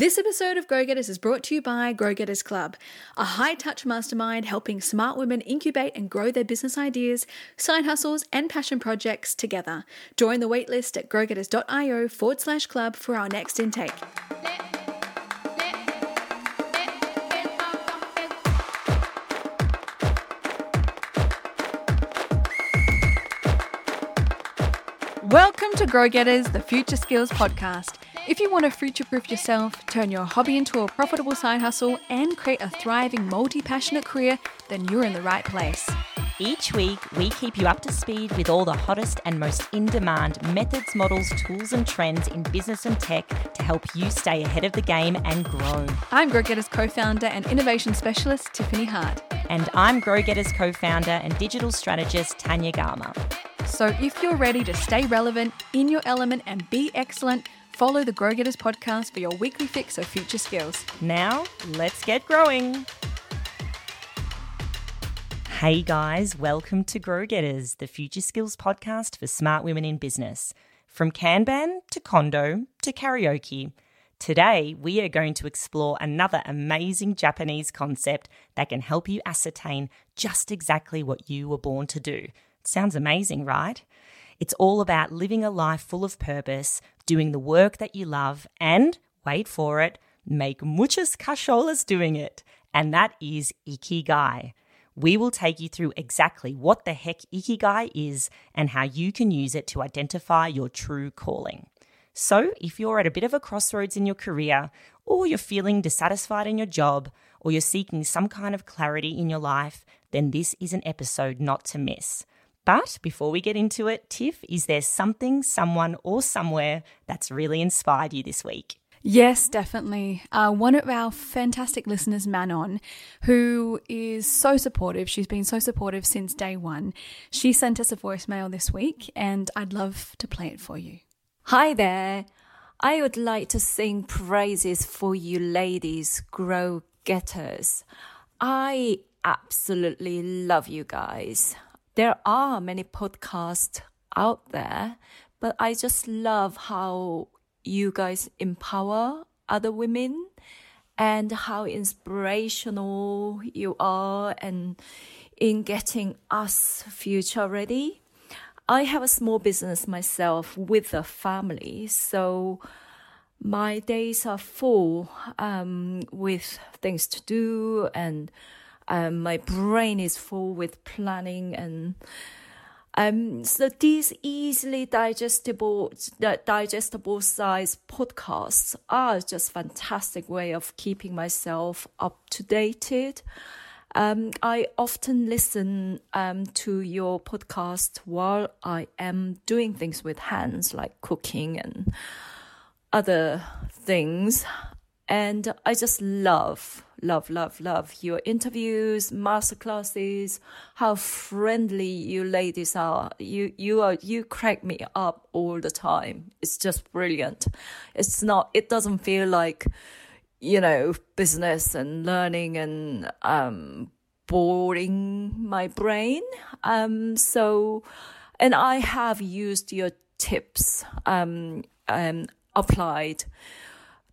This episode of Grow Getters is brought to you by Grow Getters Club, a high touch mastermind helping smart women incubate and grow their business ideas, side hustles, and passion projects together. Join the waitlist at growgetters.io forward slash club for our next intake. Welcome to Grow Getters, the Future Skills Podcast. If you want to future proof yourself, turn your hobby into a profitable side hustle, and create a thriving, multi passionate career, then you're in the right place. Each week, we keep you up to speed with all the hottest and most in demand methods, models, tools, and trends in business and tech to help you stay ahead of the game and grow. I'm Grow Getters co founder and innovation specialist, Tiffany Hart. And I'm Grow Getters co founder and digital strategist, Tanya Garma. So if you're ready to stay relevant, in your element, and be excellent, follow the Grow Getters podcast for your weekly fix of future skills. Now, let's get growing. Hey guys, welcome to Grow Getters, the future skills podcast for smart women in business. From Kanban to Kondo to karaoke. Today, we are going to explore another amazing Japanese concept that can help you ascertain just exactly what you were born to do Sounds amazing, right? It's all about living a life full of purpose, doing the work that you love, and wait for it, make muchas casholas doing it. And that is Ikigai. We will take you through exactly what the heck Ikigai is and how you can use it to identify your true calling. So, if you're at a bit of a crossroads in your career, or you're feeling dissatisfied in your job, or you're seeking some kind of clarity in your life, then this is an episode not to miss. But before we get into it, Tiff, is there something, someone, or somewhere that's really inspired you this week? Yes, definitely. Uh, one of our fantastic listeners, Manon, who is so supportive, she's been so supportive since day one. She sent us a voicemail this week, and I'd love to play it for you. Hi there. I would like to sing praises for you ladies, grow getters. I absolutely love you guys there are many podcasts out there, but I just love how you guys empower other women and how inspirational you are and in getting us future ready. I have a small business myself with a family, so my days are full um, with things to do and um, my brain is full with planning and um, so these easily digestible, digestible size podcasts are just fantastic way of keeping myself up to date. Um, I often listen um, to your podcast while I am doing things with hands like cooking and other things. And I just love, love, love, love your interviews, masterclasses, how friendly you ladies are. You, you are, you crack me up all the time. It's just brilliant. It's not, it doesn't feel like, you know, business and learning and, um, boring my brain. Um, so, and I have used your tips, um, um, applied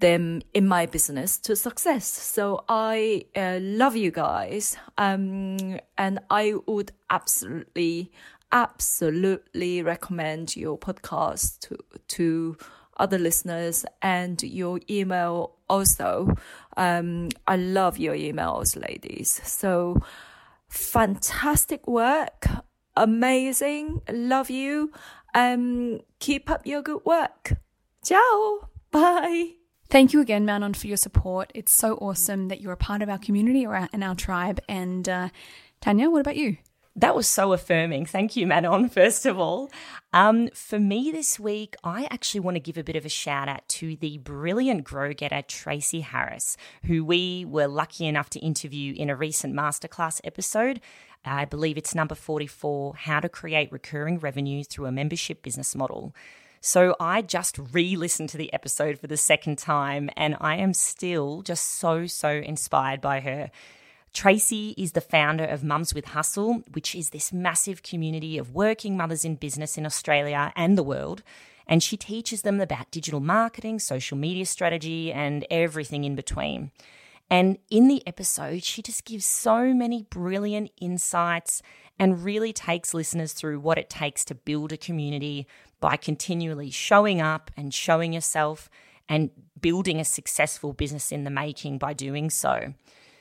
them in my business to success. So I uh, love you guys. Um, and I would absolutely, absolutely recommend your podcast to, to other listeners and your email also. Um, I love your emails, ladies. So fantastic work. Amazing. Love you. Um, keep up your good work. Ciao. Bye. Thank you again, Manon, for your support. It's so awesome that you're a part of our community or in our tribe. And uh, Tanya, what about you? That was so affirming. Thank you, Manon, first of all. Um, for me this week, I actually want to give a bit of a shout out to the brilliant grow getter Tracy Harris, who we were lucky enough to interview in a recent masterclass episode. I believe it's number 44 How to Create Recurring Revenue Through a Membership Business Model. So I just re listened to the episode for the second time, and I am still just so, so inspired by her. Tracy is the founder of Mums with Hustle, which is this massive community of working mothers in business in Australia and the world. and she teaches them about digital marketing, social media strategy, and everything in between. And in the episode, she just gives so many brilliant insights and really takes listeners through what it takes to build a community by continually showing up and showing yourself and building a successful business in the making by doing so.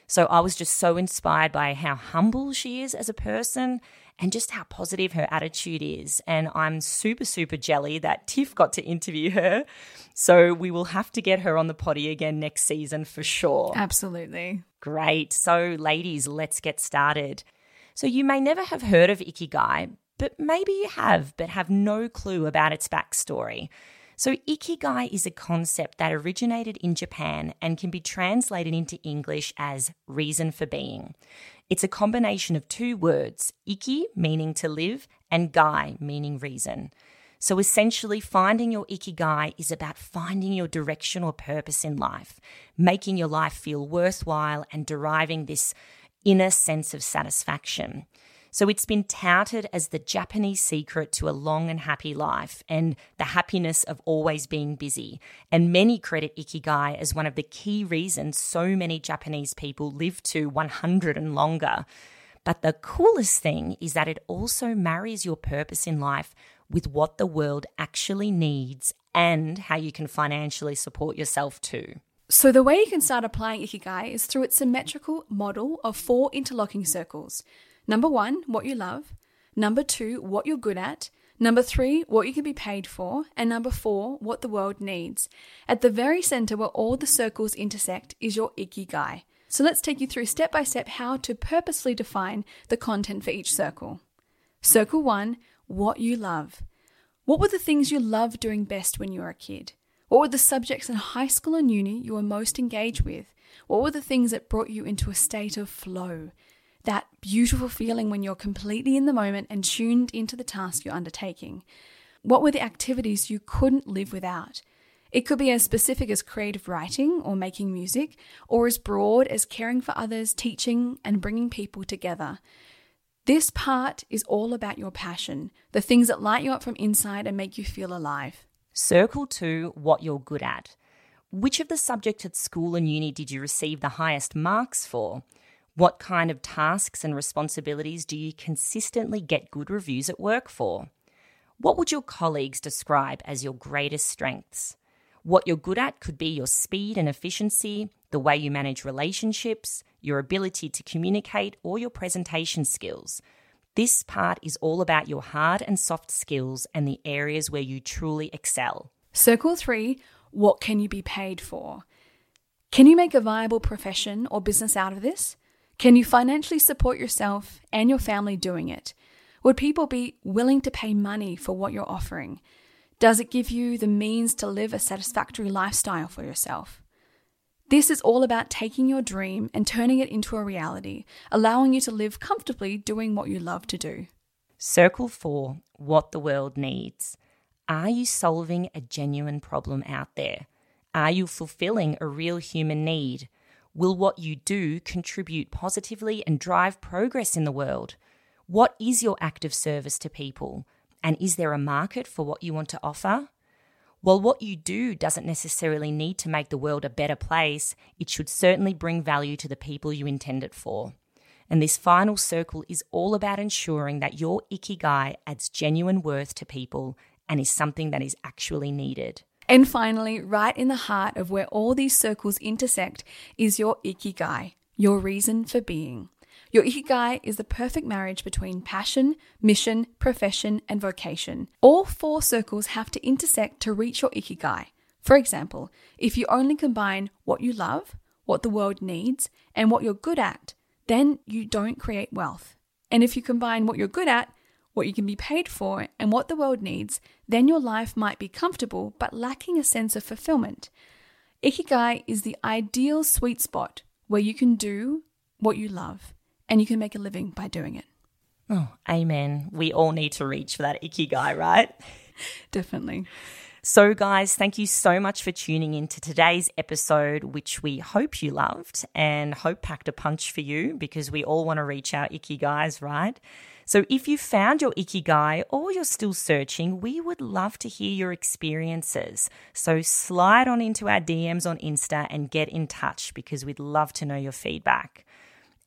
So I was just so inspired by how humble she is as a person and just how positive her attitude is. And I'm super, super jelly that Tiff got to interview her. So we will have to get her on the potty again next season for sure. Absolutely. Great. So, ladies, let's get started. So, you may never have heard of Ikigai, but maybe you have, but have no clue about its backstory. So, Ikigai is a concept that originated in Japan and can be translated into English as reason for being. It's a combination of two words, iki, meaning to live, and gai, meaning reason. So essentially, finding your ikigai is about finding your direction or purpose in life, making your life feel worthwhile, and deriving this inner sense of satisfaction. So it's been touted as the Japanese secret to a long and happy life and the happiness of always being busy. And many credit Ikigai as one of the key reasons so many Japanese people live to 100 and longer. But the coolest thing is that it also marries your purpose in life with what the world actually needs and how you can financially support yourself too. So, the way you can start applying Ikigai is through its symmetrical model of four interlocking circles. Number one, what you love. Number two, what you're good at. Number three, what you can be paid for. And number four, what the world needs. At the very center where all the circles intersect is your Ikigai. So let's take you through step by step how to purposely define the content for each circle. Circle one, what you love. What were the things you loved doing best when you were a kid? What were the subjects in high school and uni you were most engaged with? What were the things that brought you into a state of flow? That beautiful feeling when you're completely in the moment and tuned into the task you're undertaking. What were the activities you couldn't live without? It could be as specific as creative writing or making music, or as broad as caring for others, teaching, and bringing people together. This part is all about your passion, the things that light you up from inside and make you feel alive. Circle two, what you're good at. Which of the subjects at school and uni did you receive the highest marks for? What kind of tasks and responsibilities do you consistently get good reviews at work for? What would your colleagues describe as your greatest strengths? What you're good at could be your speed and efficiency, the way you manage relationships, your ability to communicate, or your presentation skills. This part is all about your hard and soft skills and the areas where you truly excel. Circle three what can you be paid for? Can you make a viable profession or business out of this? Can you financially support yourself and your family doing it? Would people be willing to pay money for what you're offering? Does it give you the means to live a satisfactory lifestyle for yourself? This is all about taking your dream and turning it into a reality, allowing you to live comfortably doing what you love to do. Circle four what the world needs. Are you solving a genuine problem out there? Are you fulfilling a real human need? Will what you do contribute positively and drive progress in the world? What is your act of service to people? And is there a market for what you want to offer? While what you do doesn't necessarily need to make the world a better place, it should certainly bring value to the people you intend it for. And this final circle is all about ensuring that your ikigai adds genuine worth to people and is something that is actually needed. And finally, right in the heart of where all these circles intersect is your ikigai, your reason for being. Your ikigai is the perfect marriage between passion, mission, profession, and vocation. All four circles have to intersect to reach your ikigai. For example, if you only combine what you love, what the world needs, and what you're good at, then you don't create wealth. And if you combine what you're good at what you can be paid for, and what the world needs, then your life might be comfortable but lacking a sense of fulfillment. Ikigai is the ideal sweet spot where you can do what you love and you can make a living by doing it. Oh, amen. We all need to reach for that ikigai, right? Definitely. So, guys, thank you so much for tuning in to today's episode, which we hope you loved and hope packed a punch for you because we all want to reach our ikigais, right? So, if you found your ikigai or you're still searching, we would love to hear your experiences. So, slide on into our DMs on Insta and get in touch because we'd love to know your feedback.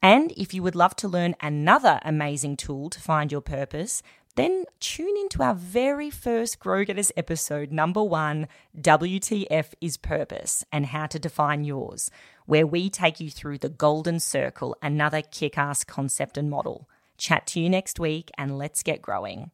And if you would love to learn another amazing tool to find your purpose, then tune into our very first Grow Getters episode, number one WTF is Purpose and How to Define Yours, where we take you through the Golden Circle, another kick ass concept and model. Chat to you next week and let's get growing.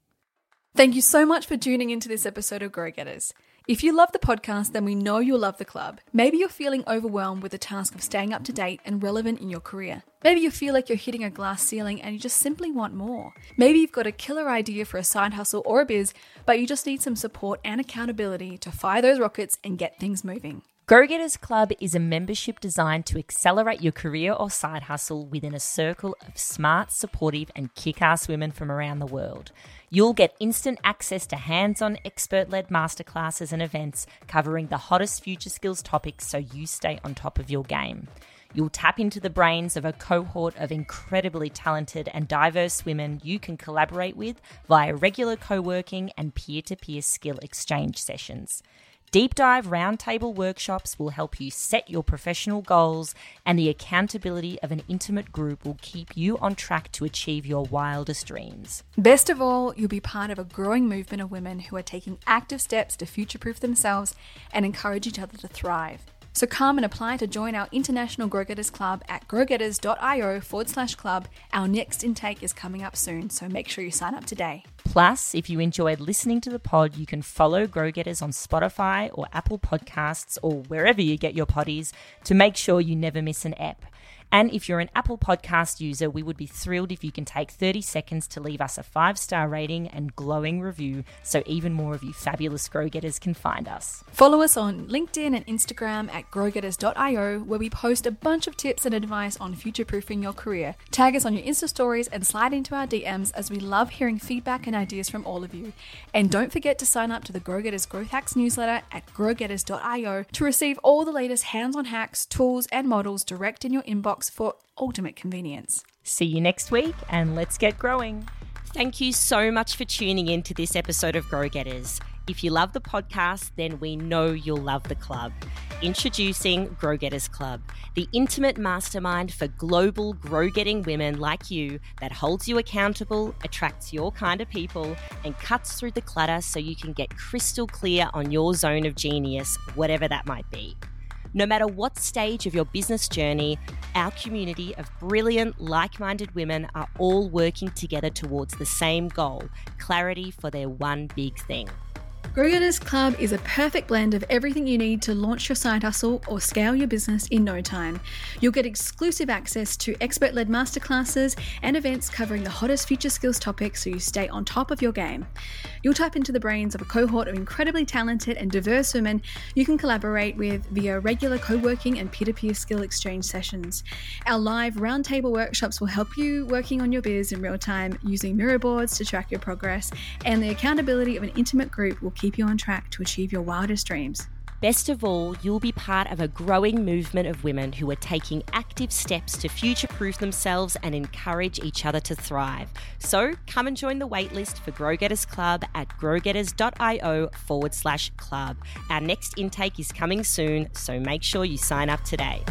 Thank you so much for tuning into this episode of Grow Getters. If you love the podcast, then we know you'll love the club. Maybe you're feeling overwhelmed with the task of staying up to date and relevant in your career. Maybe you feel like you're hitting a glass ceiling and you just simply want more. Maybe you've got a killer idea for a side hustle or a biz, but you just need some support and accountability to fire those rockets and get things moving. Grow Getters Club is a membership designed to accelerate your career or side hustle within a circle of smart, supportive, and kick ass women from around the world. You'll get instant access to hands on expert led masterclasses and events covering the hottest future skills topics so you stay on top of your game. You'll tap into the brains of a cohort of incredibly talented and diverse women you can collaborate with via regular co working and peer to peer skill exchange sessions. Deep dive roundtable workshops will help you set your professional goals, and the accountability of an intimate group will keep you on track to achieve your wildest dreams. Best of all, you'll be part of a growing movement of women who are taking active steps to future proof themselves and encourage each other to thrive. So come and apply to join our International Growgetters Club at growgetters.io forward slash club. Our next intake is coming up soon, so make sure you sign up today. Plus, if you enjoyed listening to the pod, you can follow Grow Getters on Spotify or Apple Podcasts or wherever you get your potties to make sure you never miss an ep. And if you're an Apple Podcast user, we would be thrilled if you can take 30 seconds to leave us a five star rating and glowing review so even more of you fabulous grow getters can find us. Follow us on LinkedIn and Instagram at growgetters.io, where we post a bunch of tips and advice on future proofing your career. Tag us on your Insta stories and slide into our DMs as we love hearing feedback and ideas from all of you. And don't forget to sign up to the Grow Getters Growth Hacks newsletter at growgetters.io to receive all the latest hands on hacks, tools, and models direct in your inbox for ultimate convenience. See you next week and let's get growing. Thank you so much for tuning in to this episode of Grow Getters. If you love the podcast, then we know you'll love the club. Introducing Grow Getters Club, the intimate mastermind for global grow getting women like you that holds you accountable, attracts your kind of people, and cuts through the clutter so you can get crystal clear on your zone of genius, whatever that might be. No matter what stage of your business journey, our community of brilliant, like minded women are all working together towards the same goal clarity for their one big thing. Grow Getters Club is a perfect blend of everything you need to launch your side hustle or scale your business in no time. You'll get exclusive access to expert led masterclasses and events covering the hottest future skills topics so you stay on top of your game. You'll tap into the brains of a cohort of incredibly talented and diverse women you can collaborate with via regular co working and peer to peer skill exchange sessions. Our live roundtable workshops will help you working on your biz in real time using Miro boards to track your progress, and the accountability of an intimate group will keep you on track to achieve your wildest dreams. Best of all, you'll be part of a growing movement of women who are taking active steps to future proof themselves and encourage each other to thrive. So come and join the waitlist for Grow Getters Club at growgetters.io forward slash club. Our next intake is coming soon, so make sure you sign up today.